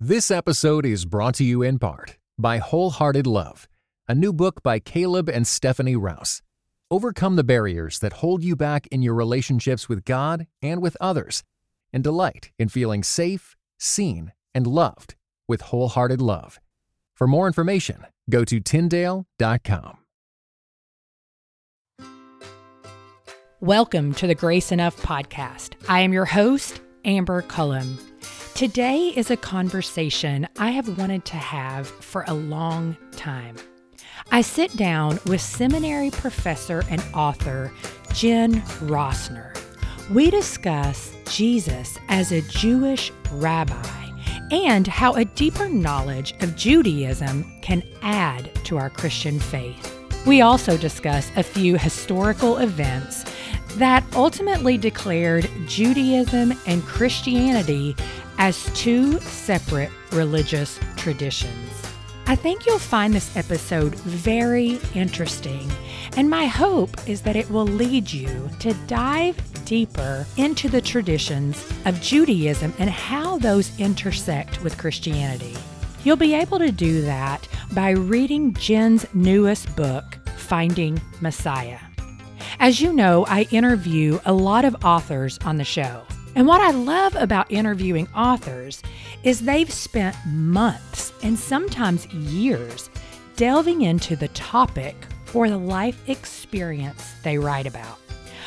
This episode is brought to you in part by Wholehearted Love, a new book by Caleb and Stephanie Rouse. Overcome the barriers that hold you back in your relationships with God and with others, and delight in feeling safe, seen, and loved with Wholehearted Love. For more information, go to Tyndale.com. Welcome to the Grace Enough podcast. I am your host, Amber Cullum. Today is a conversation I have wanted to have for a long time. I sit down with seminary professor and author Jen Rosner. We discuss Jesus as a Jewish rabbi and how a deeper knowledge of Judaism can add to our Christian faith. We also discuss a few historical events that ultimately declared Judaism and Christianity as two separate religious traditions. I think you'll find this episode very interesting, and my hope is that it will lead you to dive deeper into the traditions of Judaism and how those intersect with Christianity. You'll be able to do that by reading Jen's newest book, Finding Messiah. As you know, I interview a lot of authors on the show. And what I love about interviewing authors is they've spent months and sometimes years delving into the topic or the life experience they write about.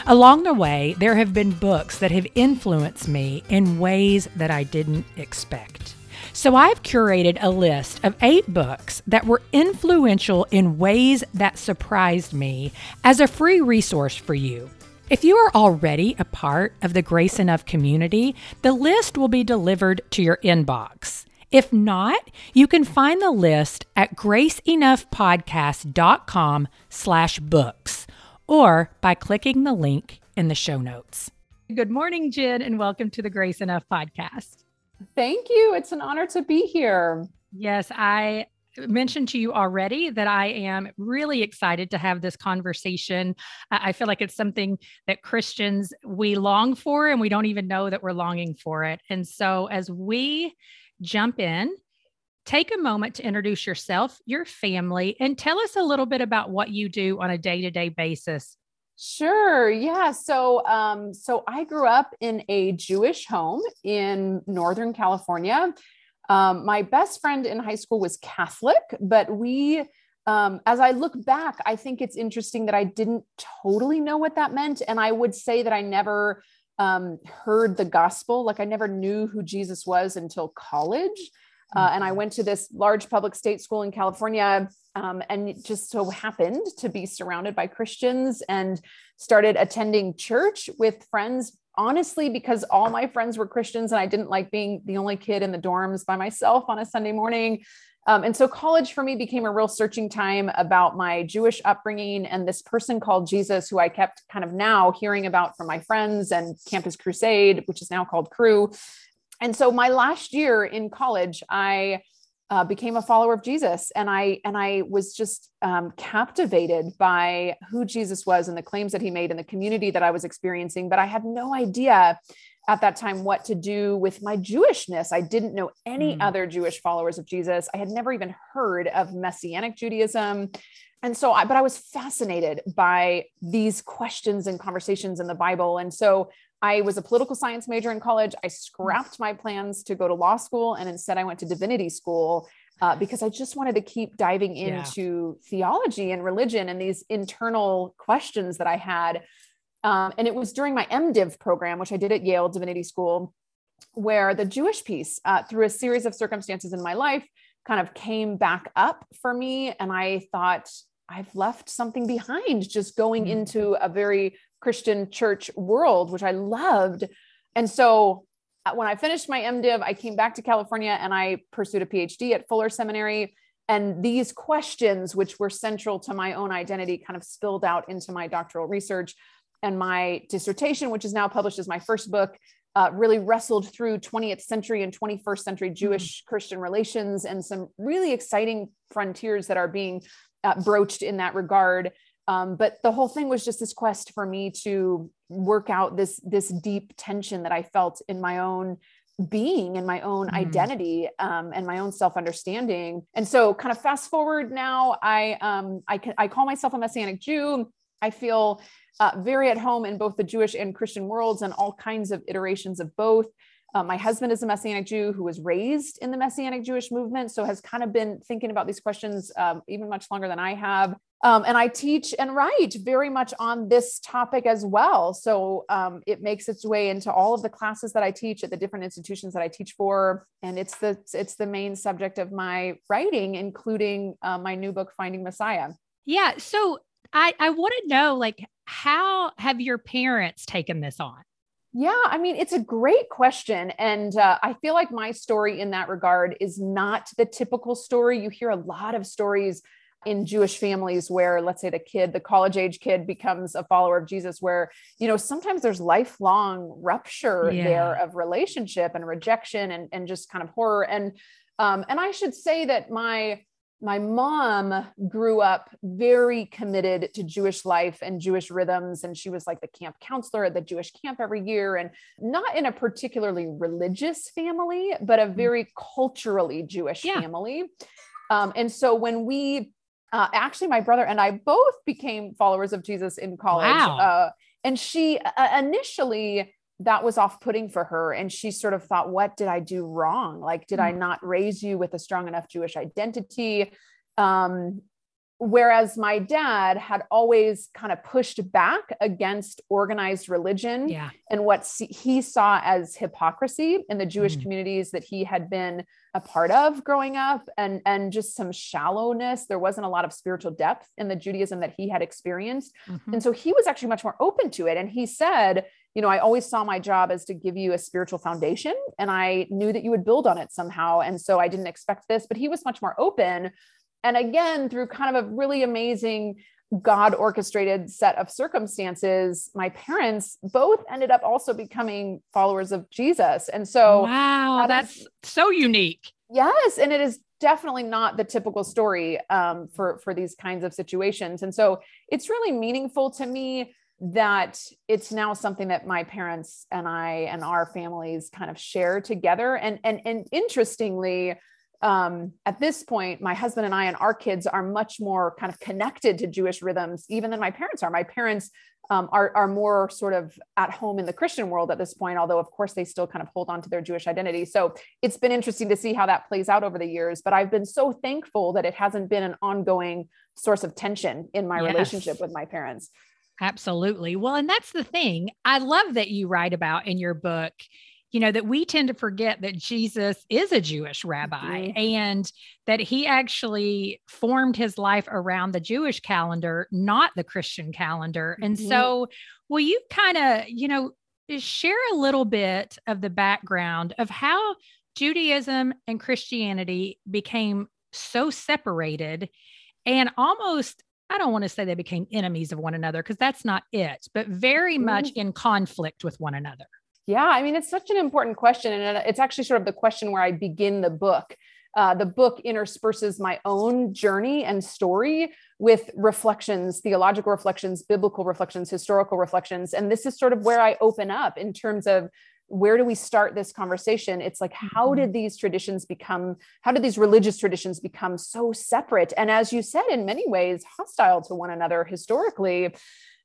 Along the way, there have been books that have influenced me in ways that I didn't expect. So I've curated a list of eight books that were influential in ways that surprised me as a free resource for you. If you are already a part of the Grace Enough community, the list will be delivered to your inbox. If not, you can find the list at graceenoughpodcast.com slash books or by clicking the link in the show notes. Good morning, Jen, and welcome to the Grace Enough podcast. Thank you. It's an honor to be here. Yes, I mentioned to you already that I am really excited to have this conversation. I feel like it's something that Christians we long for and we don't even know that we're longing for it. And so as we jump in, take a moment to introduce yourself, your family, and tell us a little bit about what you do on a day-to-day basis. Sure. Yeah. So, um, so I grew up in a Jewish home in Northern California. Um, my best friend in high school was Catholic, but we, um, as I look back, I think it's interesting that I didn't totally know what that meant. And I would say that I never um, heard the gospel. Like I never knew who Jesus was until college. Uh, and I mm-hmm. went to this large public state school in California um, and it just so happened to be surrounded by Christians and started attending church with friends honestly because all my friends were Christians and I didn't like being the only kid in the dorms by myself on a Sunday morning. Um, and so college for me became a real searching time about my Jewish upbringing and this person called Jesus, who I kept kind of now hearing about from my friends and Campus Crusade, which is now called Cru. And so my last year in college, I uh, became a follower of Jesus, and I and I was just um, captivated by who Jesus was and the claims that he made in the community that I was experiencing. But I had no idea at that time what to do with my Jewishness. I didn't know any mm. other Jewish followers of Jesus. I had never even heard of Messianic Judaism. And so I, but I was fascinated by these questions and conversations in the Bible. And so I was a political science major in college. I scrapped my plans to go to law school and instead I went to divinity school uh, because I just wanted to keep diving into yeah. theology and religion and these internal questions that I had. Um, and it was during my MDiv program, which I did at Yale Divinity School, where the Jewish piece, uh, through a series of circumstances in my life, kind of came back up for me. And I thought, I've left something behind just going mm-hmm. into a very Christian church world, which I loved. And so uh, when I finished my MDiv, I came back to California and I pursued a PhD at Fuller Seminary. And these questions, which were central to my own identity, kind of spilled out into my doctoral research. And my dissertation, which is now published as my first book, uh, really wrestled through 20th century and 21st century Jewish Christian relations and some really exciting frontiers that are being uh, broached in that regard. Um, but the whole thing was just this quest for me to work out this this deep tension that I felt in my own being and my own Mm. identity um, and my own self understanding. And so, kind of fast forward now, I um, I can I call myself a Messianic Jew. I feel uh, very at home in both the Jewish and Christian worlds and all kinds of iterations of both. Uh, my husband is a Messianic Jew who was raised in the Messianic Jewish movement, so has kind of been thinking about these questions um, even much longer than I have. Um, and I teach and write very much on this topic as well. So um, it makes its way into all of the classes that I teach at the different institutions that I teach for, and it's the it's the main subject of my writing, including uh, my new book, Finding Messiah. Yeah. So I, I want to know, like, how have your parents taken this on? Yeah, I mean, it's a great question. And uh, I feel like my story in that regard is not the typical story. You hear a lot of stories in Jewish families where, let's say, the kid, the college age kid, becomes a follower of Jesus, where, you know, sometimes there's lifelong rupture Yeah. there of relationship and rejection and, and just kind of horror. And um, and I should say that my my mom grew up very committed to Jewish life and Jewish rhythms. And she was like the camp counselor at the Jewish camp every year, and not in a particularly religious family, but a very culturally Jewish Yeah. family. Um, and so when we uh, actually, my brother and I both became followers of Jesus in college. Wow. Uh, and she uh, initially, that was off putting for her. And she sort of thought, what did I do wrong? Like, did I not raise you with a strong enough Jewish identity? Um, whereas my dad had always kind of pushed back against organized religion Yeah. and what he saw as hypocrisy in the Jewish Mm. communities that he had been a part of growing up and and just some shallowness there wasn't a lot of spiritual depth in the Judaism that he had experienced Mhm. and so he was actually much more open to it and he said you know I always saw my job as to give you a spiritual foundation and I knew that you would build on it somehow and so I didn't expect this but he was much more open and again through kind of a really amazing God orchestrated set of circumstances, my parents both ended up also becoming followers of Jesus. And so, wow, that is- that's so unique. yes, and it is definitely not the typical story um, for for these kinds of situations. And so, it's really meaningful to me that it's now something that my parents and I and our families kind of share together. And and and interestingly, um, at this point, my husband and I and our kids are much more kind of connected to Jewish rhythms, even than my parents are. My parents um, are, are more sort of at home in the Christian world at this point, although, of course, they still kind of hold on to their Jewish identity. So it's been interesting to see how that plays out over the years. But I've been so thankful that it hasn't been an ongoing source of tension in my Yes. relationship with my parents. Absolutely. Well, and that's the thing. I love that you write about in your book, you know, that we tend to forget that Jesus is a Jewish rabbi Mhm. and that he actually formed his life around the Jewish calendar, not the Christian calendar. And Mhm. so, will you kind of, you know, share a little bit of the background of how Judaism and Christianity became so separated and almost I don't want to say they became enemies of one another because that's not it, but very much in conflict with one another. Yeah, I mean, it's such an important question. And it's actually sort of the question where I begin the book. Uh, the book intersperses my own journey and story with reflections, theological reflections, biblical reflections, historical reflections. And this is sort of where I open up in terms of where do we start this conversation? It's like, how Mhm. did these traditions become, how did these religious traditions become so separate? And as you said, in many ways, hostile to one another historically.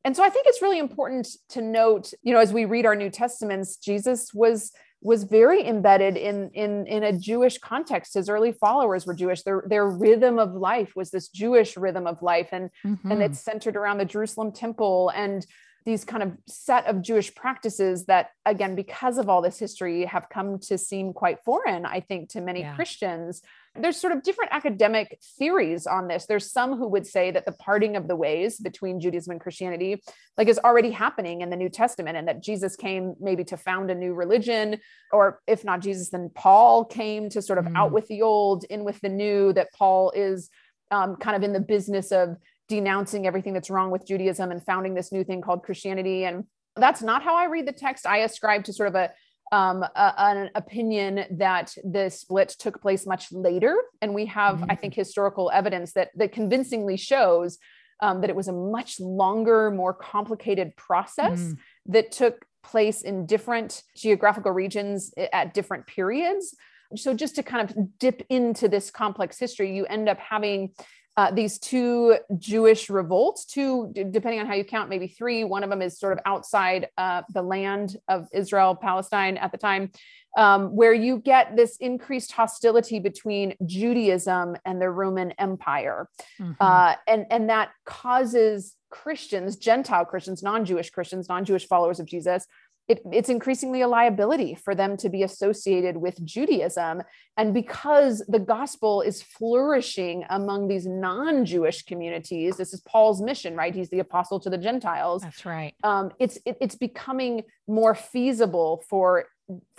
And so I think it's really important to note, you know, as we read our New Testaments, Jesus was was very embedded in in in a Jewish context. His early followers were Jewish. Their their rhythm of life was this Jewish rhythm of life, and and Mhm. it's centered around the Jerusalem temple and these kind of set of Jewish practices that, again, because of all this history, have come to seem quite foreign, I think, to many Yeah. Christians. There's sort of different academic theories on this. There's some who would say that the parting of the ways between Judaism and Christianity, like, is already happening in the New Testament, and that Jesus came maybe to found a new religion, or if not Jesus, then Paul came to sort of Mm. out with the old, in with the new. That Paul is um, kind of in the business of denouncing everything that's wrong with Judaism and founding this new thing called Christianity. And that's not how I read the text. I ascribe to sort of a um, a, an opinion that the split took place much later, and we have, I Mhm. think, historical evidence that that convincingly shows um, that it was a much longer, more complicated process Mm. that took place in different geographical regions at different periods. So, just to kind of dip into this complex history, you end up having uh, these two Jewish revolts, two, depending on how you count, maybe three. One of them is sort of outside uh, the land of Israel, Palestine at the time, um, where you get this increased hostility between Judaism and the Roman Empire. Mm-hmm. Uh, and, and that causes Christians, Gentile Christians, non Jewish Christians, non Jewish followers of Jesus, it, it's increasingly a liability for them to be associated with Judaism. And because the gospel is flourishing among these non Jewish communities, this is Paul's mission, right? He's the apostle to the Gentiles. That's right. Um, it's, it, it's becoming more feasible for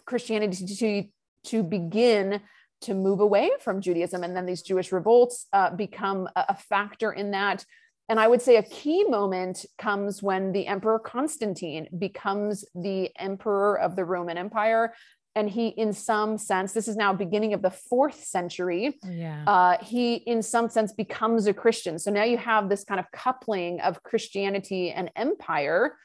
Christianity to, to begin to move away from Judaism. And then these Jewish revolts uh, become a, a factor in that. And I would say a key moment comes when the Emperor Constantine becomes the emperor of the Roman Empire. And he, in some sense, this is now beginning of the fourth century. Yeah. Uh, he, in some sense, becomes a Christian. So now you have this kind of coupling of Christianity and empire,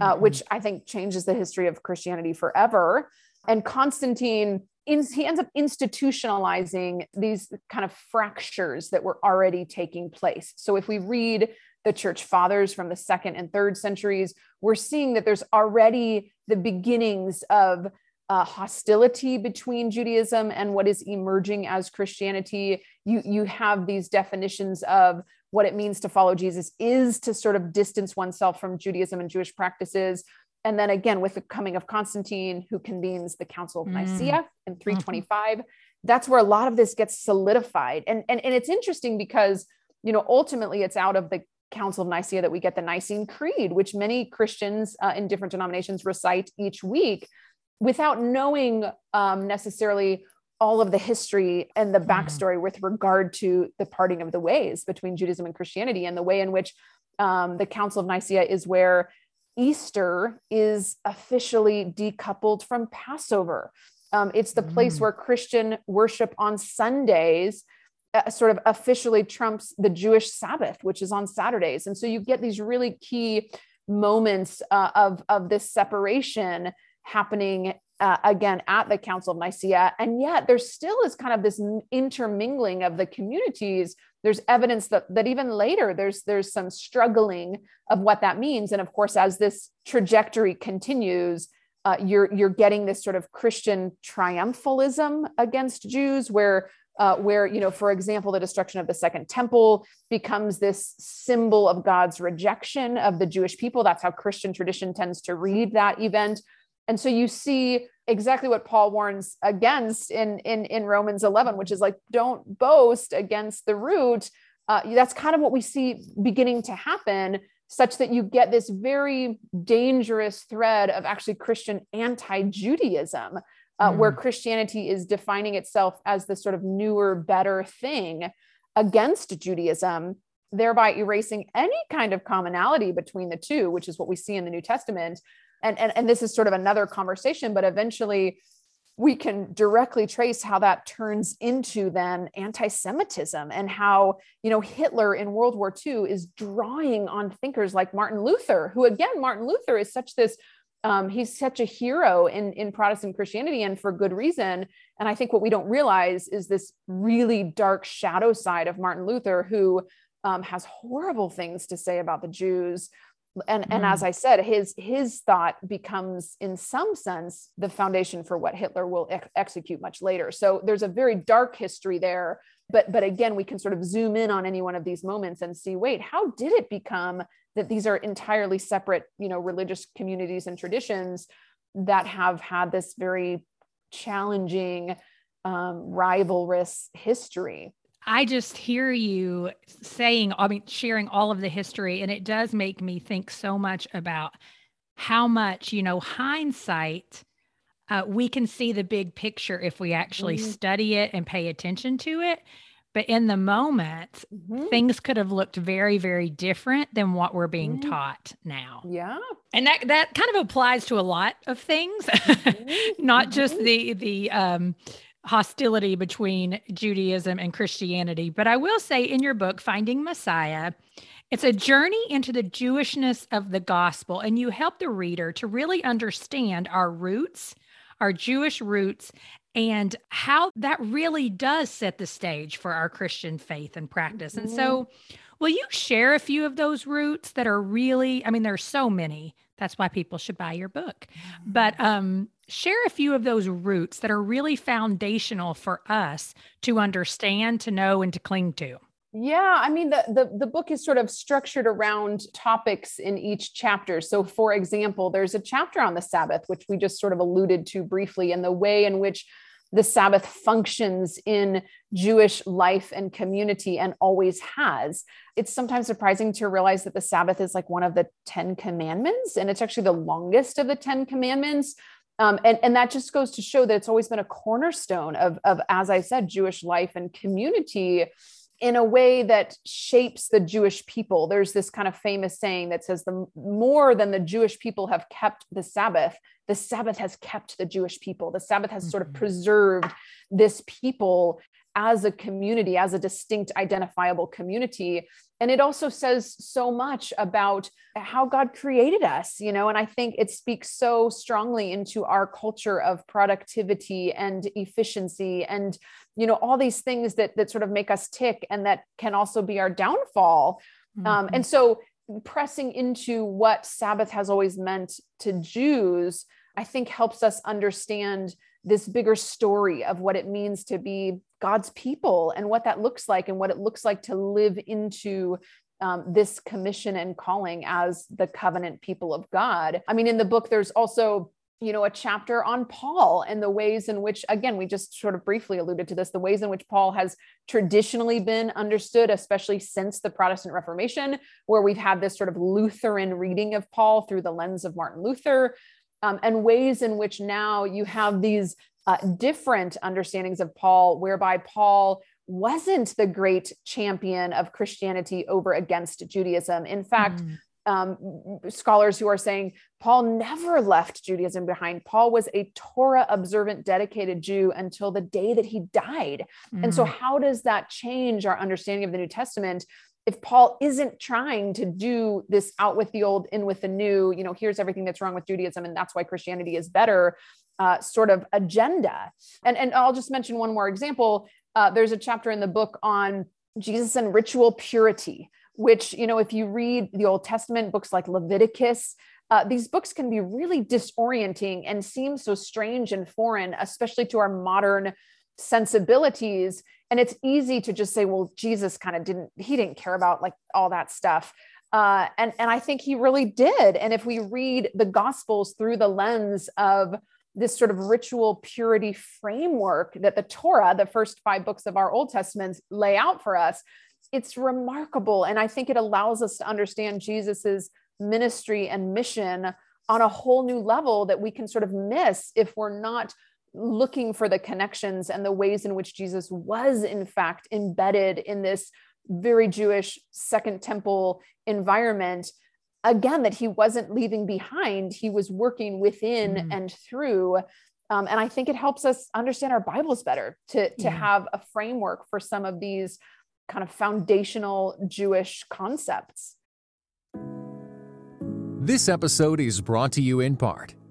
uh, mm-hmm. which I think changes the history of Christianity forever. And Constantine in, he ends up institutionalizing these kind of fractures that were already taking place. So if we read the church fathers from the second and third centuries, we're seeing that there's already the beginnings of uh, hostility between Judaism and what is emerging as Christianity. You, you have these definitions of what it means to follow Jesus is to sort of distance oneself from Judaism and Jewish practices and then again with the coming of Constantine, who convenes the Council of Nicaea mm. in 325, mm-hmm. that's where a lot of this gets solidified. And, and, and it's interesting because, you know, ultimately it's out of the Council of Nicaea that we get the Nicene Creed, which many Christians uh, in different denominations recite each week without knowing um, necessarily all of the history and the mm-hmm. backstory mm. with regard to the parting of the ways between Judaism and Christianity and the way in which um, the Council of Nicaea is where Easter is officially decoupled from Passover. Um, it's the place mm. where Christian worship on Sundays uh, sort of officially trumps the Jewish Sabbath, which is on Saturdays. And so you get these really key moments uh, of, of this separation happening uh, again at the Council of Nicaea. And yet there still is kind of this intermingling of the communities there's evidence that that even later there's there's some struggling of what that means. And of course as this trajectory continues uh, you're you're getting this sort of christian triumphalism against jews where uh, where you know for example the destruction of the second temple becomes this symbol of god's rejection of the jewish people. That's how christian tradition tends to read that event and so you see exactly what Paul warns against in in in Romans 11, which is like don't boast against the root. Uh, that's kind of what we see beginning to happen, such that you get this very dangerous thread of actually Christian anti-Judaism, uh, mm. where Christianity is defining itself as the sort of newer, better thing against Judaism, thereby erasing any kind of commonality between the two, which is what we see in the New Testament and, and, and this is sort of another conversation, but eventually we can directly trace how that turns into then anti-Semitism and how, you know, Hitler in World War II is drawing on thinkers like Martin Luther, who again, Martin Luther is such this um, he's such a hero in, in Protestant Christianity and for good reason. And I think what we don't realize is this really dark shadow side of Martin Luther, who um, has horrible things to say about the Jews, and and as mm. i said his his thought becomes in some sense the foundation for what hitler will ex- execute much later so there's a very dark history there but but again we can sort of zoom in on any one of these moments and see wait how did it become that these are entirely separate you know religious communities and traditions that have had this very challenging um, rivalrous history I just hear you saying, I mean, sharing all of the history, and it does make me think so much about how much, you know, hindsight, uh, we can see the big picture if we actually mm-hmm. study it and pay attention to it. But in the moment, mm-hmm. things could have looked very, very different than what we're being mm-hmm. taught now. Yeah. And that that kind of applies to a lot of things, mm-hmm. not just mm-hmm. the the um hostility between Judaism and Christianity. But I will say in your book, Finding Messiah, It's a journey into the Jewishness of the gospel, and you help the reader to really understand our roots, our Jewish roots, and how that really does set the stage for our Christian faith and practice. And so, mm-hmm. will you share a few of those roots that are really, I mean, there are so many. That's why people should buy your book. But mm-hmm. um, share a few of those roots that are really foundational for us to understand, to know, and to cling to. Yeah, I mean the, the the book is sort of structured around topics in each chapter. So for example, there's a chapter on the Sabbath which we just sort of alluded to briefly and the way in which the Sabbath functions in Jewish life and community and always has. It's sometimes surprising to realize that the Sabbath is like one of the 10 commandments, and it's actually the longest of the 10 commandments. Um, and, and that just goes to show that it's always been a cornerstone of, of, as I said, Jewish life and community in a way that shapes the Jewish people. There's this kind of famous saying that says, the more than the Jewish people have kept the Sabbath, the Sabbath has kept the Jewish people. The Sabbath has mm-hmm. sort of mm-hmm. preserved this people as a community, as a distinct, identifiable community. And it also says so much about how God created us, you know, and I think it speaks so strongly into our culture of productivity and efficiency and, you know, all these things that that sort of make us tick and that can also be our downfall. Mm-hmm. Um, and so pressing into what Sabbath has always meant to Jews, I think helps us understand this bigger story of what it means to be God's people and what that looks like and what it looks like to live into um, this commission and calling as the covenant people of God. I mean, in the book, there's also you know a chapter on paul and the ways in which again we just sort of briefly alluded to this the ways in which paul has traditionally been understood especially since the protestant reformation where we've had this sort of lutheran reading of paul through the lens of martin luther um, and ways in which now you have these uh, different understandings of Paul, whereby Paul wasn't the great champion of Christianity over against Judaism. In fact, mm. um, scholars who are saying Paul never left Judaism behind. Paul was a Torah observant, dedicated Jew until the day that he died. Mm. And so, mm. how does that change our understanding of the New Testament? If Paul isn't trying to do this out with the old, in with the new, you know, here's everything that's wrong with Judaism, and that's why Christianity is better, uh, sort of agenda. And, and I'll just mention one more example. Uh, there's a chapter in the book on Jesus and ritual purity, which, you know, if you read the Old Testament books like Leviticus, uh, these books can be really disorienting and seem so strange and foreign, especially to our modern sensibilities. And it's easy to just say well jesus kind of didn't he didn't care about like all that stuff. Uh, and and i think he really did. And if we read the gospels through the lens of this sort of ritual purity framework that the torah the first five books of our old testaments lay out for us it's remarkable. And i think it allows us to understand jesus's ministry and mission on a whole new level that we can sort of miss if we're not looking for the connections and the ways in which Jesus was, in fact, embedded in this very Jewish Second Temple environment. Again, that he wasn't leaving behind, he was working within mm. and through. Um, and I think it helps us understand our Bibles better to, to yeah. have a framework for some of these kind of foundational Jewish concepts. This episode is brought to you in part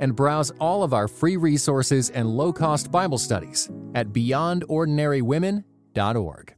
and browse all of our free resources and low cost Bible studies at beyondordinarywomen.org.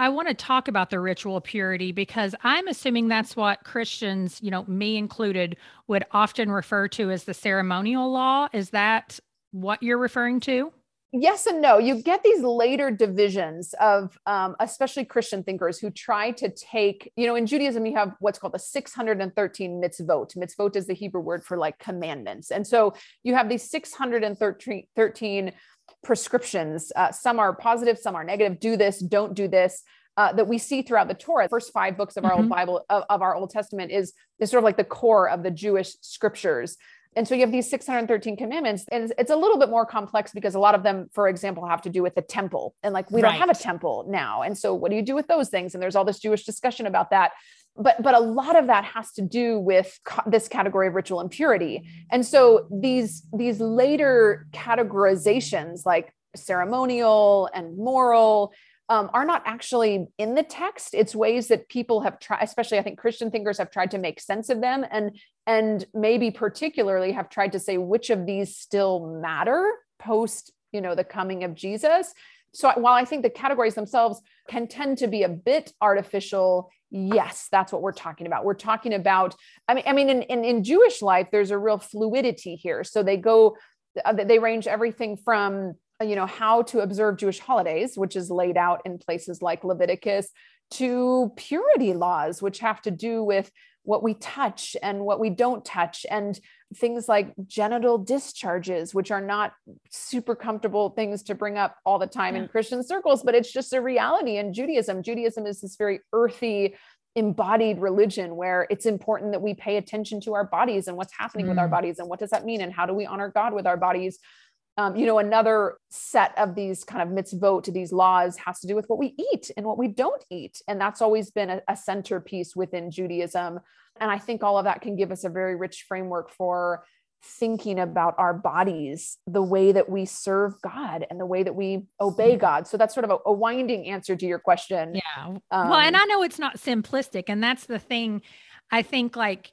I want to talk about the ritual purity because I'm assuming that's what Christians, you know, me included, would often refer to as the ceremonial law. Is that what you're referring to? Yes and no you get these later divisions of um, especially christian thinkers who try to take you know in judaism you have what's called the 613 mitzvot mitzvot is the hebrew word for like commandments and so you have these 613 prescriptions uh, some are positive some are negative do this don't do this uh, that we see throughout the Torah. The first five books of our mm-hmm. old Bible of, of, our Old Testament is is sort of like the core of the Jewish scriptures. And so you have these 613 commandments, and it's a little bit more complex because a lot of them, for example, have to do with the temple. And like we right. don't have a temple now. And so what do you do with those things? And there's all this Jewish discussion about that. But but a lot of that has to do with co- this category of ritual impurity. And so these these later categorizations like ceremonial and moral um, are not actually in the text. It's ways that people have tried, especially I think Christian thinkers have tried to make sense of them, and and maybe particularly have tried to say which of these still matter post you know the coming of Jesus. So while I think the categories themselves can tend to be a bit artificial, yes, that's what we're talking about. We're talking about. I mean, I mean, in in, in Jewish life, there's a real fluidity here. So they go, uh, they range everything from you know how to observe jewish holidays which is laid out in places like leviticus to purity laws which have to do with what we touch and what we don't touch and things like genital discharges which are not super comfortable things to bring up all the time yeah. in christian circles but it's just a reality in judaism judaism is this very earthy embodied religion where it's important that we pay attention to our bodies and what's happening mm. with our mm. bodies and what does that mean and how do we honor god with our bodies um, you know, another set of these kind of mitzvot to these laws has to do with what we eat and what we don't eat. And that's always been a, a centerpiece within Judaism. And I think all of that can give us a very rich framework for thinking about our bodies, the way that we serve God and the way that we obey mm-hmm. God. So that's sort of a, a winding answer to your question. Yeah. Um, well, and I know it's not simplistic. And that's the thing. I think like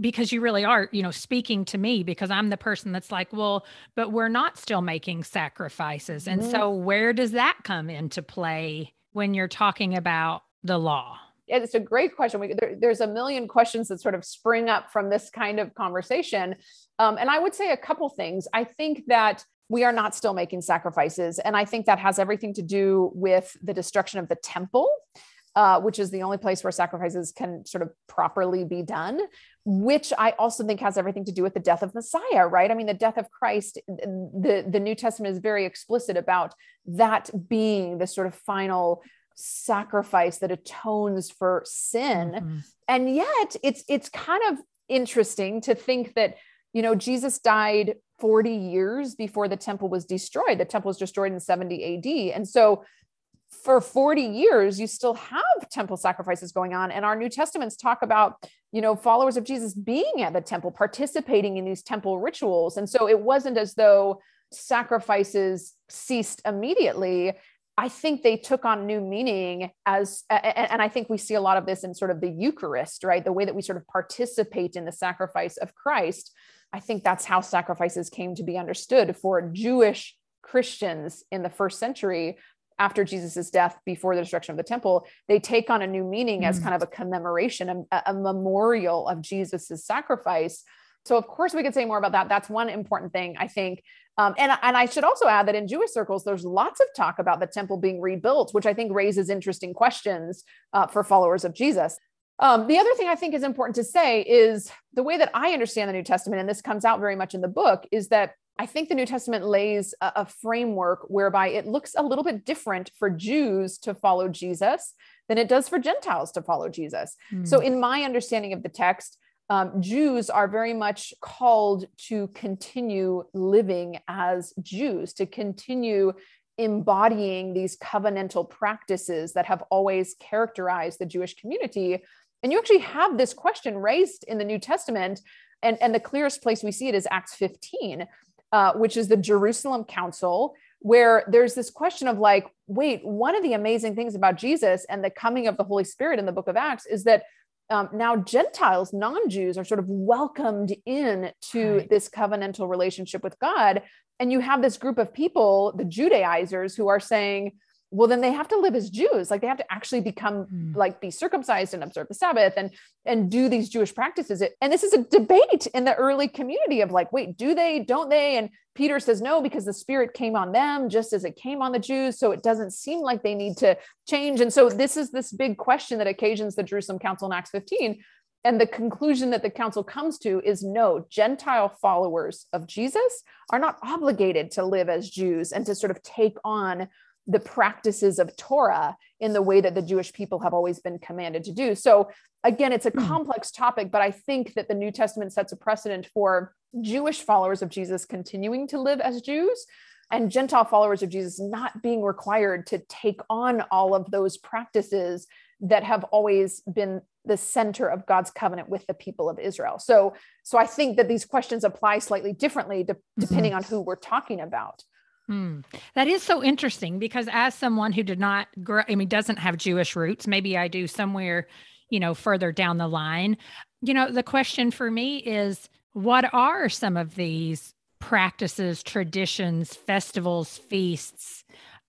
because you really are, you know, speaking to me because I'm the person that's like, well, but we're not still making sacrifices. And so where does that come into play when you're talking about the law? It's a great question. We, there, there's a million questions that sort of spring up from this kind of conversation. Um, and I would say a couple things. I think that we are not still making sacrifices. And I think that has everything to do with the destruction of the temple uh, which is the only place where sacrifices can sort of properly be done, which I also think has everything to do with the death of Messiah, right? I mean, the death of Christ, the, the New Testament is very explicit about that being the sort of final sacrifice that atones for sin. Mm-hmm. And yet it's it's kind of interesting to think that you know Jesus died 40 years before the temple was destroyed. The temple was destroyed in 70 AD. And so for 40 years you still have temple sacrifices going on. And our new testaments talk about you know followers of jesus being at the temple participating in these temple rituals. And so it wasn't as though sacrifices ceased immediately. I think they took on new meaning as and i think we see a lot of this in sort of the eucharist right? The way that we sort of participate in the sacrifice of christ. I think that's how sacrifices came to be understood for jewish Christians in the first century after Jesus's death before the destruction of the temple, they take on a new meaning mm. as kind of a commemoration, a, a memorial of Jesus's sacrifice. So, of course, we could say more about that. That's one important thing, I think. Um, and, and I should also add that in Jewish circles, there's lots of talk about the temple being rebuilt, which I think raises interesting questions uh, for followers of Jesus. Um, the other thing I think is important to say is the way that I understand the New Testament, and this comes out very much in the book, is that I think the New Testament lays a, a, framework whereby it looks a little bit different for Jews to follow Jesus than it does for Gentiles to follow Jesus. Mm. So, in my understanding of the text, um, Jews are very much called to continue living as Jews, to continue embodying these covenantal practices that have always characterized the Jewish community. And you actually have this question raised in the New Testament. And, and the clearest place we see it is Acts 15, uh, which is the Jerusalem Council, where there's this question of like, wait, one of the amazing things about Jesus and the coming of the Holy Spirit in the book of Acts is that um, now Gentiles, non Jews, are sort of welcomed in to right. this covenantal relationship with God. And you have this group of people, the Judaizers, who are saying, well then they have to live as jews. Like they have to actually become mm. like be circumcised and observe the sabbath and and do these jewish practices. And this is a debate in the early community of like wait do they? Don't they? And peter says no because the spirit came on them just as it came on the jews. So it doesn't seem like they need to change. And so this is this big question that occasions the jerusalem council in acts 15 and the conclusion that the council comes to is no, Gentile followers of Jesus are not obligated to live as Jews and to sort of take on the practices of Torah in the way that the Jewish people have always been commanded to do. So, again, it's a hmm. complex topic, but I think that the New Testament sets a precedent for Jewish followers of Jesus continuing to live as Jews and Gentile followers of Jesus not being required to take on all of those practices that have always been the center of God's covenant with the people of Israel. So, so I think that these questions apply slightly differently de- mm-hmm. depending mm-hmm. on who we're talking about. Hmm. That is so interesting because as someone who did not grow, I mean, doesn't have Jewish roots, maybe I do somewhere, you know, further down the line. You know, the question for me is what are some of these practices, traditions, festivals, feasts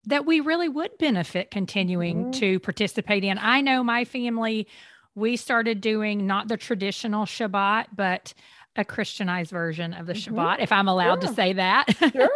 that we really would benefit continuing mm-hmm. to participate in? I know my family we started doing not the traditional Shabbat, but a Christianized version of the mm-hmm. Shabbat, if I'm allowed to say that, sure.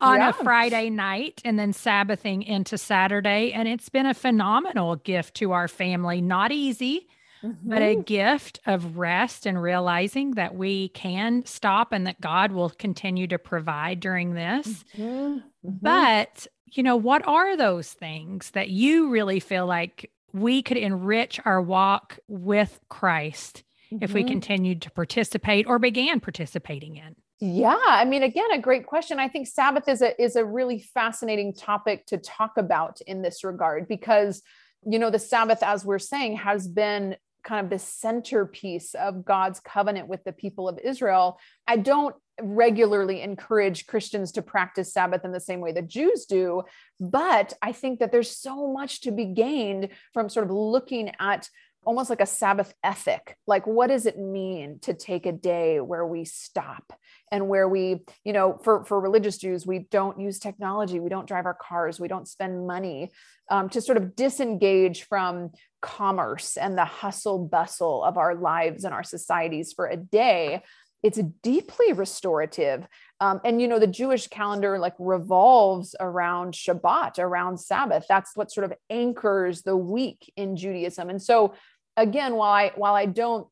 on yeah. a Friday night and then Sabbathing into Saturday. And it's been a phenomenal gift to our family. Not easy, mm-hmm. but a mm-hmm. gift of rest and realizing that we can stop and that God will continue to provide during this. Mm-hmm. mm-hmm. But, you know, what are those things that you really feel like we could enrich our walk with Christ mm-hmm. if we mm-hmm. continued to participate or began participating in? Yeah, I mean, again, a great question. I think Sabbath is a is a really fascinating topic to talk about in this regard because you know the Sabbath, as we're saying, has been kind of the centerpiece of God's covenant with the people of Israel. I don't regularly encourage Christians to practice Sabbath in the same way that Jews do, but I think that there's so much to be gained from sort of looking at almost like a Sabbath ethic. Like, what does it mean to take a day where we stop and where we, you know, for, for religious Jews, we don't use technology, we don't drive our cars, we don't spend money um, to sort of disengage from commerce and the hustle bustle of our lives and our societies for a day. It's deeply restorative. Um, and you know the jewish calendar like revolves around shabbat around sabbath. That's what sort of anchors the week in judaism. And so again while i while i don't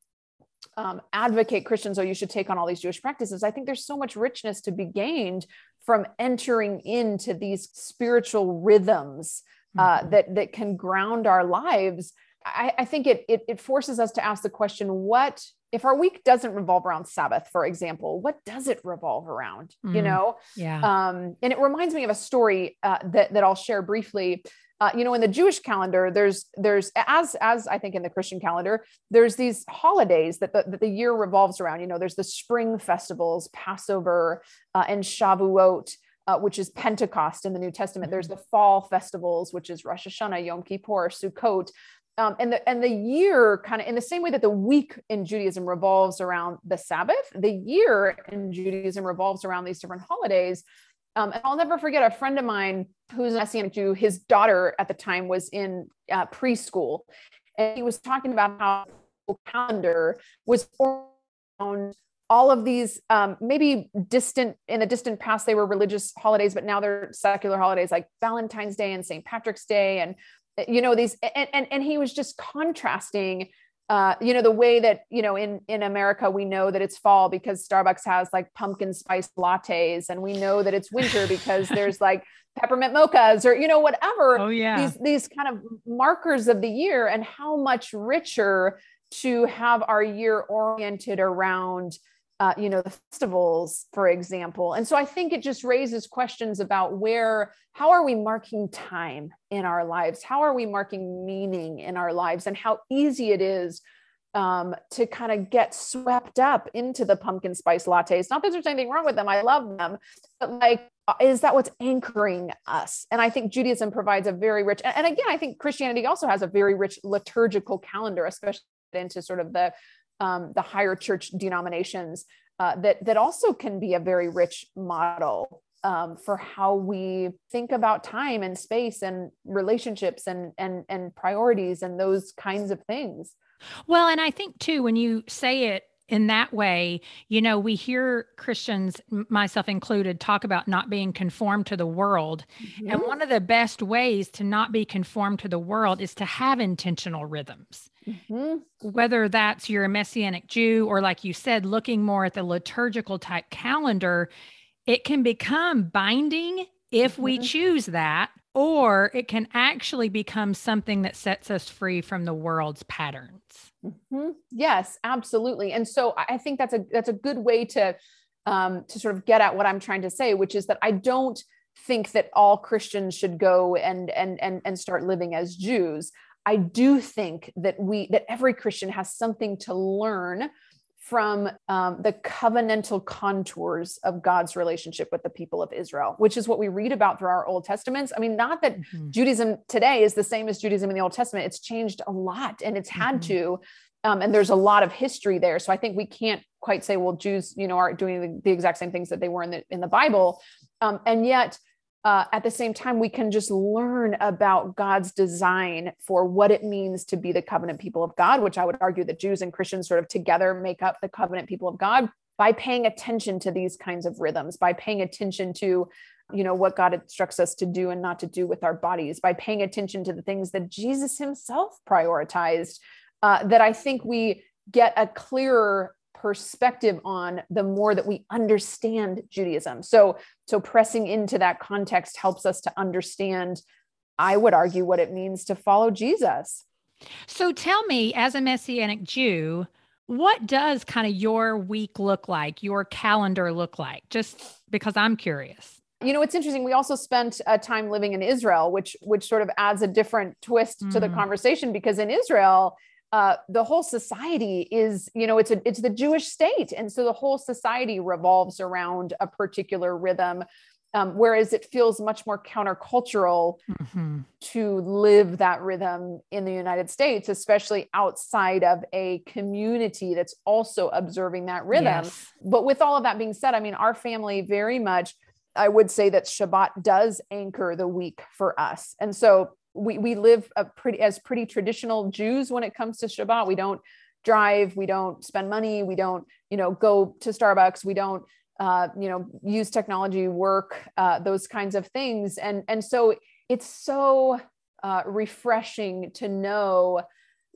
um, advocate christians oh you should take on all these jewish practices i think there's so much richness to be gained from entering into these spiritual rhythms uh, mm-hmm. that that can ground our lives. I, I think it, it it forces us to ask the question what if our week doesn't revolve around sabbath for example what does it revolve around mm, you know? Yeah. Um and it reminds me of a story uh, that that i'll share briefly uh, you know in the jewish calendar there's there's as as i think in the christian calendar there's these holidays that the, that the year revolves around you know there's the spring festivals passover uh, and shavuot uh, which is Pentecost in the New Testament. There's mm-hmm. the fall festivals, which is Rosh Hashanah, Yom Kippur, Sukkot um, and the and the year kind of in the same way that the week in Judaism revolves around the Sabbath, the year in Judaism revolves around these different holidays. Um, and I'll never forget a friend of mine who's an Messianic Jew. His daughter at the time was in uh, preschool, and he was talking about how calendar was around all of these um, maybe distant in the distant past they were religious holidays but now they're secular holidays like valentine's day and st patrick's day and you know these and and, and he was just contrasting uh, you know the way that you know in in america we know that it's fall because starbucks has like pumpkin spice lattes and we know that it's winter because there's like peppermint mochas or you know whatever oh yeah. these these kind of markers of the year and how much richer to have our year oriented around uh, you know the festivals for example. And so i think it just raises questions about where how are we marking time in our lives? How are we marking meaning in our lives? And how easy it is um, to kind of get swept up into the pumpkin spice lattes. Not that there's anything wrong with them i love them but like uh, is that what's anchoring us? And i think judaism provides a very rich and again i think christianity also has a very rich liturgical calendar especially into sort of the um, the higher church denominations uh, that that also can be a very rich model um, for how we think about time and space and relationships and and and priorities and those kinds of things. Well, and I think too when you say it in that way, you know, we hear Christians, myself included, talk about not being conformed to the world. Mm-hmm. And one of the best ways to not be conformed to the world is to have intentional rhythms. Mm-hmm. Whether that's you're a Messianic Jew or, like you said, looking more at the liturgical type calendar, it can become binding if mm-hmm. we choose that, or it can actually become something that sets us free from the world's patterns. Mm-hmm. Yes, absolutely. And so I think that's a that's a good way to um, to sort of get at what I'm trying to say, which is that I don't think that all Christians should go and and and and start living as Jews. I do think that we that every Christian has something to learn from um, the covenantal contours of God's relationship with the people of Israel, which is what we read about through our Old Testaments. I mean, not that mm-hmm. Judaism today is the same as Judaism in the Old Testament, it's changed a lot and it's had mm-hmm. to. Um, and there's a lot of history there. So I think we can't quite say, well, Jews, you know, are doing the, the exact same things that they were in the in the Bible. Um, and yet uh, at the same time, we can just learn about God's design for what it means to be the covenant people of God, which I would argue that Jews and Christians sort of together make up the covenant people of God by paying attention to these kinds of rhythms, by paying attention to you know what god instructs us to do and not to do with our bodies by paying attention to the things that jesus himself prioritized uh, that i think we get a clearer perspective on the more that we understand Judaism. So so pressing into that context helps us to understand I would argue what it means to follow Jesus. So tell me as a messianic Jew, what does kind of your week look like, your calendar look like? Just because I'm curious you know it's interesting we also spent a time living in israel which which sort of adds a different twist mm. to the mm. conversation because in israel uh, the whole society is, you know, it's a it's the Jewish state, and so the whole society revolves around a particular rhythm. Um, whereas it feels much more countercultural mm-hmm. to live that rhythm in the United States, especially outside of a community that's also observing that rhythm. Yes. But with all of that being said, I mean, our family very much, I would say that Shabbat does anchor the week for us. And so we we live pretty as pretty traditional Jews when it comes to Shabbat. We don't drive, we don't spend money, we don't you know go to Starbucks, we don't uh, you know use technology, work, uh, those kinds of things, and and so it's so uh, refreshing to know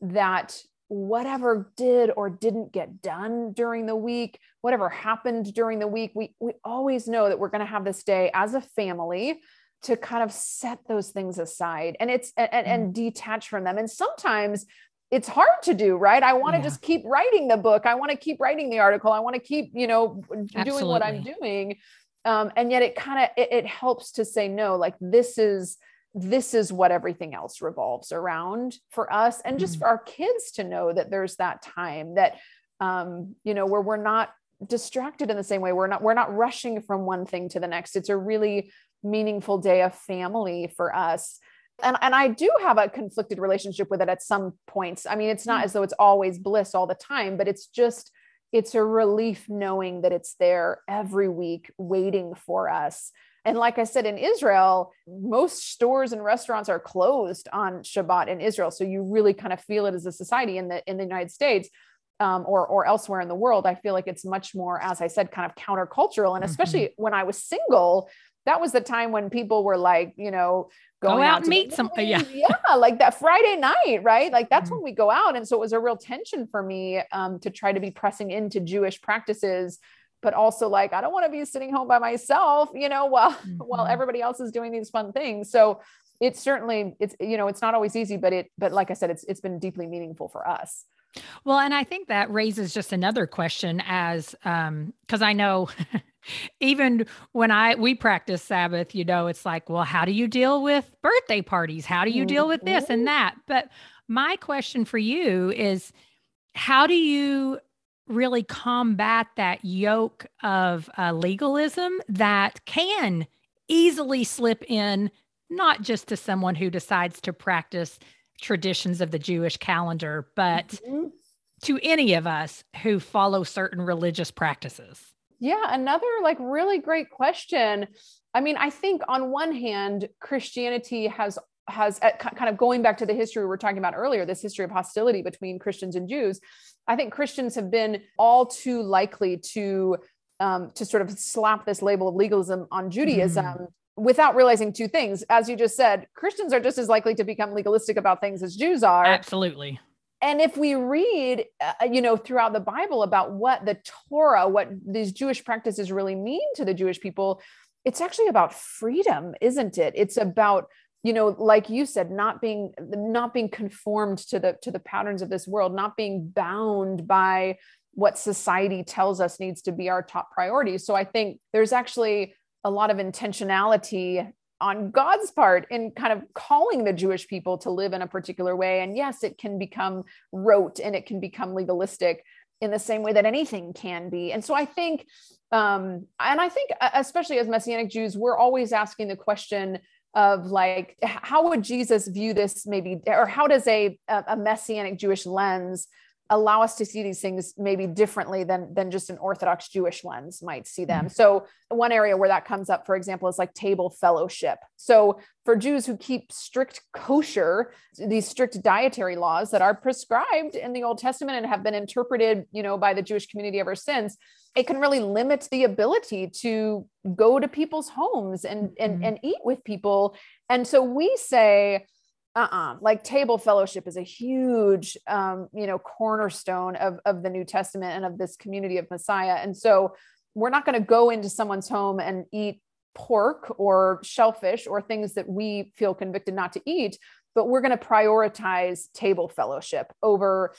that whatever did or didn't get done during the week, whatever happened during the week, we we always know that we're going to have this day as a family to kind of set those things aside and it's and, and, and mm. detach from them and sometimes it's hard to do right i want to yeah. just keep writing the book i want to keep writing the article i want to keep you know Absolutely. doing what i'm doing um, and yet it kind of it, it helps to say no like this is this is what everything else revolves around for us and just mm. for our kids to know that there's that time that um, you know where we're not distracted in the same way we're not we're not rushing from one thing to the next it's a really meaningful day of family for us and and I do have a conflicted relationship with it at some points. I mean, it's not mm. as though it's always bliss all the time, but it's just it's a relief knowing that it's there every week waiting for us. And like I said in Israel, most stores and restaurants are closed on Shabbat in Israel, so you really kind of feel it as a society in the in the United States. Um, or or elsewhere in the world, I feel like it's much more, as I said, kind of countercultural. And especially mm-hmm. when I was single, that was the time when people were like, you know, going go out, out and meet some, yeah, yeah, like that Friday night, right? Like that's mm-hmm. when we go out, and so it was a real tension for me um, to try to be pressing into Jewish practices, but also like I don't want to be sitting home by myself, you know, while mm-hmm. while everybody else is doing these fun things. So it's certainly it's you know it's not always easy, but it but like I said, it's it's been deeply meaningful for us. Well, and I think that raises just another question as um because I know even when I we practice Sabbath, you know, it's like, well, how do you deal with birthday parties? How do you deal with this and mm-hmm. that? But my question for you is how do you really combat that yoke of uh, legalism that can easily slip in not just to someone who decides to practice traditions of the Jewish calendar, but mm-hmm. to any of us who follow certain religious practices? Yeah, another like really great question. I mean, I think on one hand, Christianity has has uh, kind of going back to the history we were talking about earlier, this history of hostility between Christians and Jews. I think Christians have been all too likely to um, to sort of slap this label of legalism on Judaism. Mm. Without realizing two things, as you just said, Christians are just as likely to become legalistic about things as Jews are. Absolutely. And if we read uh, you know throughout the bible about what the torah what these jewish practices really mean to the jewish people it's actually about freedom isn't it? It's about you know like you said not being not being conformed to the to the patterns of this world not being bound by what society tells us needs to be our top priority. So i think there's actually a lot of intentionality on God's part in kind of calling the Jewish people to live in a particular way. And yes, it can become rote and it can become legalistic in the same way that anything can be. And so I think, um, and I think, uh, especially as Messianic Jews, we're always asking the question of like, how would Jesus view this maybe, or how does a, a Messianic Jewish lens allow us to see these things maybe differently than than just an orthodox jewish lens might see them mm-hmm. so one area where that comes up for example is like table fellowship so for jews who keep strict kosher these strict dietary laws that are prescribed in the old testament and have been interpreted you know by the jewish community ever since it can really limit the ability to go to people's homes and and, mm-hmm. and eat with people and so we say uh-uh. Like table fellowship is a huge um, you know cornerstone of, of the new testament and of this community of messiah. And so we're not going to go into someone's home and eat pork or shellfish or things that we feel convicted not to eat but we're going to prioritize table fellowship over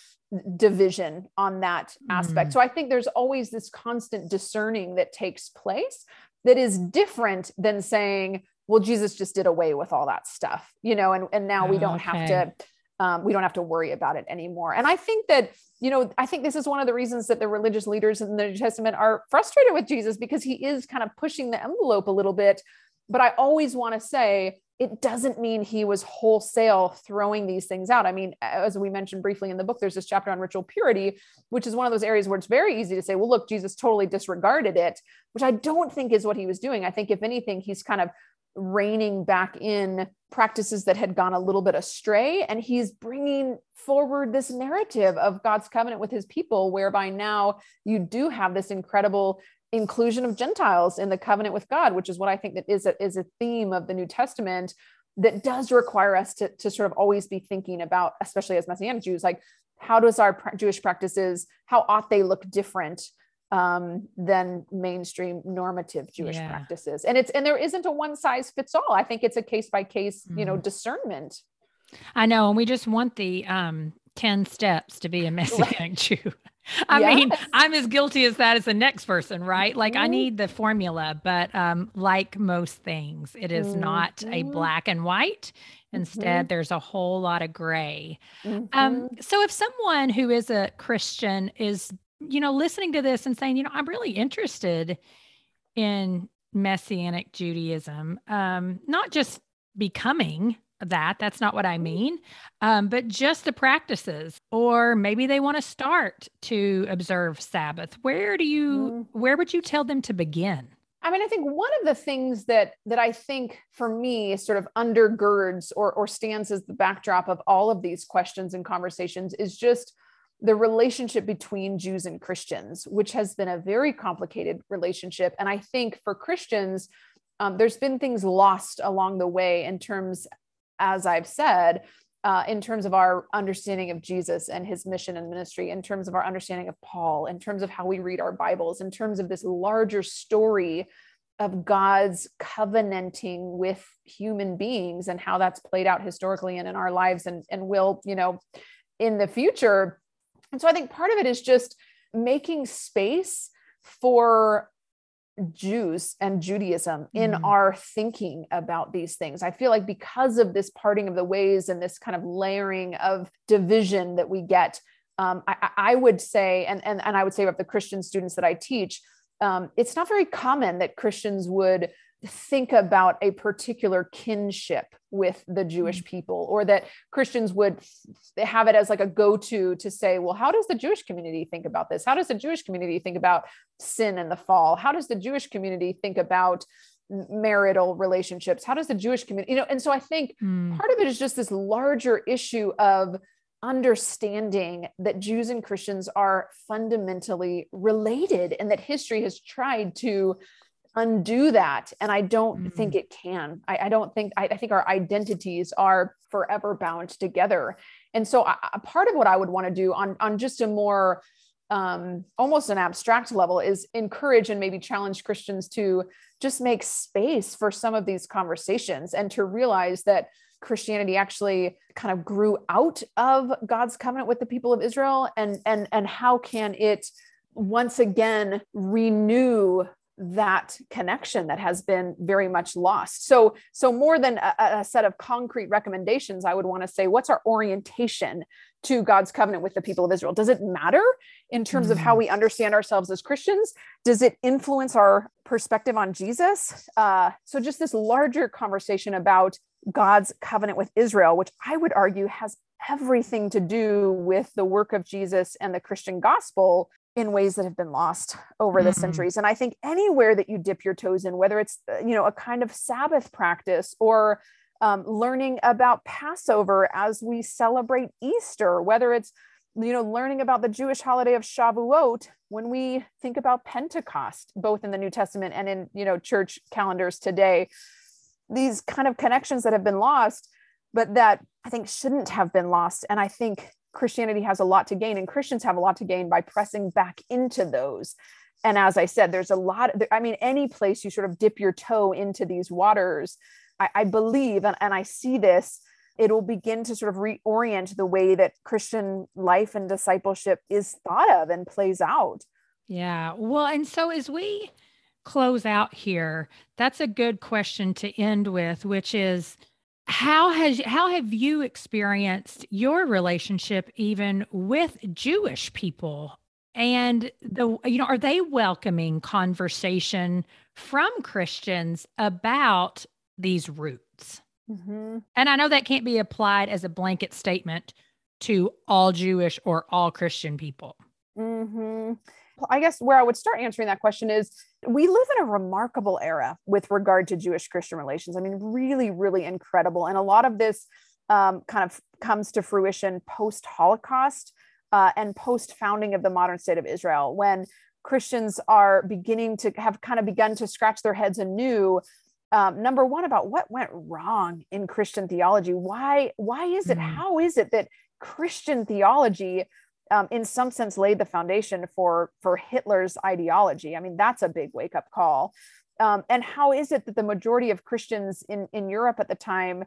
division on that aspect. Mm. so i think there's always this constant discerning that takes place that is different than saying well jesus just did away with all that stuff you know and, and now we don't okay. have to um, we don't have to worry about it anymore and i think that you know i think this is one of the reasons that the religious leaders in the new testament are frustrated with jesus because he is kind of pushing the envelope a little bit but i always want to say it doesn't mean he was wholesale throwing these things out. I mean, as we mentioned briefly in the book, there's this chapter on ritual purity, which is one of those areas where it's very easy to say, well, look, Jesus totally disregarded it, which I don't think is what he was doing. I think, if anything, he's kind of reining back in practices that had gone a little bit astray. And he's bringing forward this narrative of God's covenant with his people, whereby now you do have this incredible inclusion of Gentiles in the covenant with God, which is what I think that is a, is a theme of the New Testament that does require us to, to sort of always be thinking about, especially as Messianic Jews, like how does our Jewish practices, how ought they look different um, than mainstream normative Jewish yeah. practices. And it's and there isn't a one size fits all. I think it's a case by case, you know, mm-hmm. discernment. I know, and we just want the um 10 steps to be a messianic Jew. I yes. mean, I'm as guilty as that as the next person, right? Like mm-hmm. I need the formula, but um like most things, it is mm-hmm. not a mm-hmm. black and white. Instead, mm-hmm. there's a whole lot of gray. Um mm-hmm. so if someone who is a Christian is you know, listening to this and saying, you know, I'm really interested in Messianic Judaism, um, not just becoming that, that's not what I mean, um, but just the practices, or maybe they want to start to observe Sabbath. Where do you, mm. where would you tell them to begin? I mean, I think one of the things that that I think for me sort of undergirds or or stands as the backdrop of all of these questions and conversations is just the relationship between Jews and Christians, which has been a very complicated relationship. And I think for Christians, um, there's been things lost along the way in terms, as I've said, uh, in terms of our understanding of Jesus and his mission and ministry, in terms of our understanding of Paul, in terms of how we read our Bibles, in terms of this larger story of God's covenanting with human beings and how that's played out historically and in our lives and, and will, you know, in the future and so I think part of it is just making space for Jews and Judaism in mm. our thinking about these things. I feel like because of this parting of the ways and this kind of layering of division that we get, um, I, I, would say, and, and, and I would say of the Christian students that I teach, um, it's not very common that Christians would think about a particular kinship with the Jewish mm. people, or that Christians would have it as like a go to to say, well, how does the Jewish community think about this? How does the Jewish community think about sin and the fall? How does the Jewish community think about marital relationships? How does the Jewish community, you know? And so I think mm. part of it is just this larger issue of understanding that Jews and Christians are fundamentally related and that history has tried to undo that and i don't mm-hmm. think it can I, I don't think I, I, think our identities are forever bound together and so a part of what i would want to do on on just a more um, almost an abstract level is encourage and maybe challenge christians to just make space for some of these conversations and to realize that christianity actually kind of grew out of god's covenant with the people of israel and and and how can it once again renew that connection that has been very much lost so so more than a, a set of concrete recommendations i would want to say what's our orientation to god's covenant with the people of israel does it matter in terms mm. of how mm. we understand ourselves as christians does it influence our perspective on jesus uh, so just this larger conversation about god's covenant with israel which i would argue has everything to do with the work of jesus and the christian gospel in ways that have been lost over the mm-hmm. centuries and i think anywhere that you dip your toes in whether it's uh, you know a kind of sabbath practice or um, learning about passover as we celebrate easter whether it's you know learning about the jewish holiday of shavuot when we think about pentecost both in the new testament and in you know church calendars today these kind of connections that have been lost but that i think shouldn't have been lost and i think Christianity has a lot to gain and Christians have a lot to gain by pressing back into those. And as I said, there's a lot, I mean, any place you sort of dip your toe into these waters, I, I believe, and, and I see this, it will begin to sort of reorient the way that Christian life and discipleship is thought of and plays out. Yeah. Well, and so as we close out here, that's a good question to end with, which is how has how have you experienced your relationship even with Jewish people? And the you know, are they welcoming conversation from Christians about these roots? Mm-hmm. And I know that can't be applied as a blanket statement to all Jewish or all Christian people. Mm-hmm. I guess where I would start answering that question is we live in a remarkable era with regard to Jewish Christian relations. I mean, really, really incredible. And a lot of this um, kind of comes to fruition post Holocaust uh, and post founding of the modern state of Israel, when Christians are beginning to have kind of begun to scratch their heads anew. Um, number one, about what went wrong in Christian theology. Why? Why is it? Mm. How is it that Christian theology um, in some sense laid the foundation for for Hitler's ideology. I mean, that's a big wake up call. Um, and how is it that the majority of Christians in in Europe at the time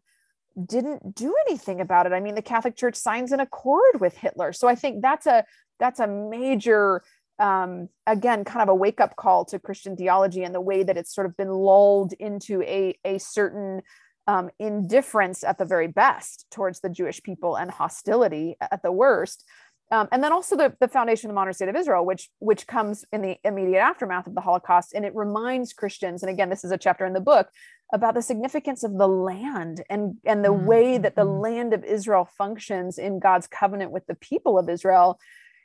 didn't do anything about it? I mean, the Catholic Church signs an accord with Hitler, so I think that's a that's a major um, again kind of a wake up call to Christian theology and the way that it's sort of been lulled into a a certain um, indifference at the very best towards the Jewish people and hostility at the worst. Um, and then also the, the foundation of the modern state of Israel, which which comes in the immediate aftermath of the Holocaust, and it reminds Christians, and again, this is a chapter in the book about the significance of the land and and the mm-hmm. way that the land of Israel functions in God's covenant with the people of Israel.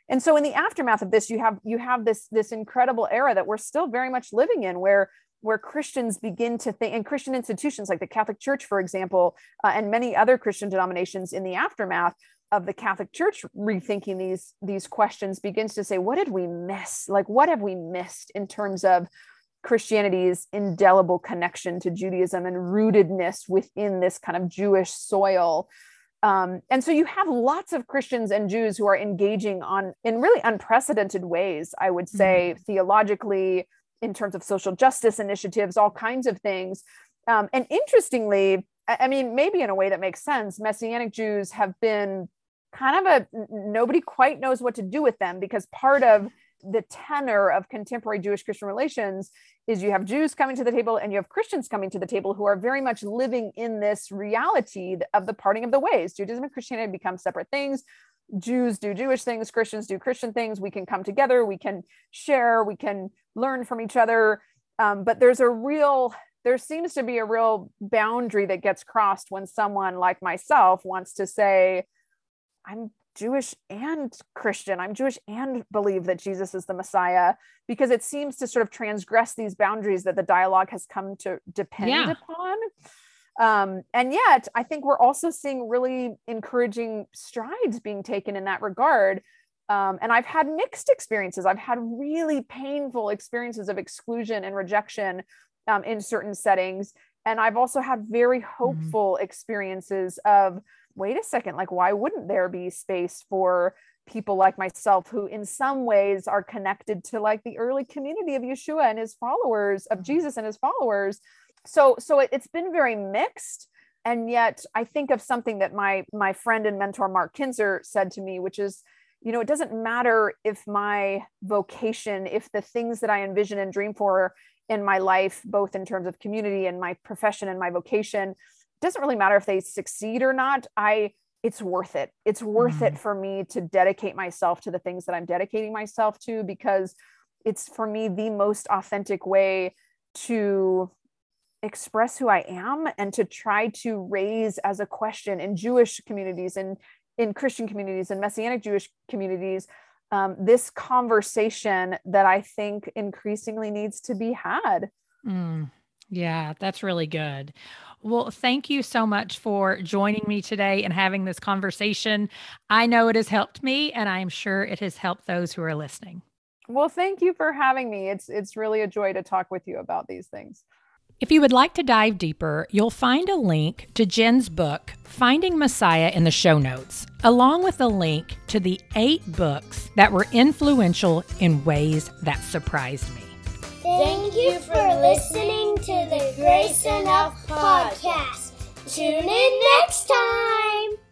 And so, in the aftermath of this, you have you have this this incredible era that we're still very much living in, where where Christians begin to think, and Christian institutions like the Catholic Church, for example, uh, and many other Christian denominations in the aftermath of the Catholic Church rethinking these these questions begins to say, what did we miss? Like, what have we missed in terms of Christianity's indelible connection to Judaism and rootedness within this kind of Jewish soil? Um, and so you have lots of Christians and Jews who are engaging on in really unprecedented ways, I would say, mm-hmm. theologically, in terms of social justice initiatives, all kinds of things. Um, and interestingly, I mean, maybe in a way that makes sense, Messianic Jews have been kind of a nobody quite knows what to do with them because part of the tenor of contemporary Jewish Christian relations is you have Jews coming to the table and you have Christians coming to the table who are very much living in this reality of the parting of the ways. Judaism and Christianity become separate things. Jews do Jewish things, Christians do Christian things. We can come together, we can share, we can learn from each other. Um, but there's a real there seems to be a real boundary that gets crossed when someone like myself wants to say, I'm Jewish and Christian. I'm Jewish and believe that Jesus is the Messiah because it seems to sort of transgress these boundaries that the dialogue has come to depend yeah. upon. Um, and yet, I think we're also seeing really encouraging strides being taken in that regard. Um, and I've had mixed experiences. I've had really painful experiences of exclusion and rejection um, in certain settings. And I've also had very mm-hmm. hopeful mm-hmm. experiences of, wait a second, like, why wouldn't there be space for people like myself who, in some ways, are connected to like the early community of Yeshua and his followers, of mm-hmm. Jesus and his followers? So, so it, it's been very mixed. And yet, I think of something that my my friend and mentor Mark Kinzer said to me, which is, you know, it doesn't matter if my vocation, if the things that I envision and dream for in my life, both in terms of community and my profession and my vocation. Doesn't really matter if they succeed or not. I it's worth it. It's worth mm. it for me to dedicate myself to the things that I'm dedicating myself to because it's for me the most authentic way to express who I am and to try to raise as a question in Jewish communities and in Christian communities and Messianic Jewish communities um, this conversation that I think increasingly needs to be had. Mm, yeah, that's really good. Well, thank you so much for joining me today and having this conversation. I know it has helped me, and I'm sure it has helped those who are listening. Well, thank you for having me. It's it's really a joy to talk with you about these things. If you would like to dive deeper, you'll find a link to Jen's book, Finding Messiah, in the show notes, along with a link to the eight books that were influential in ways that surprised me. Thank you for listening to the Grace Enough podcast. Tune in next time.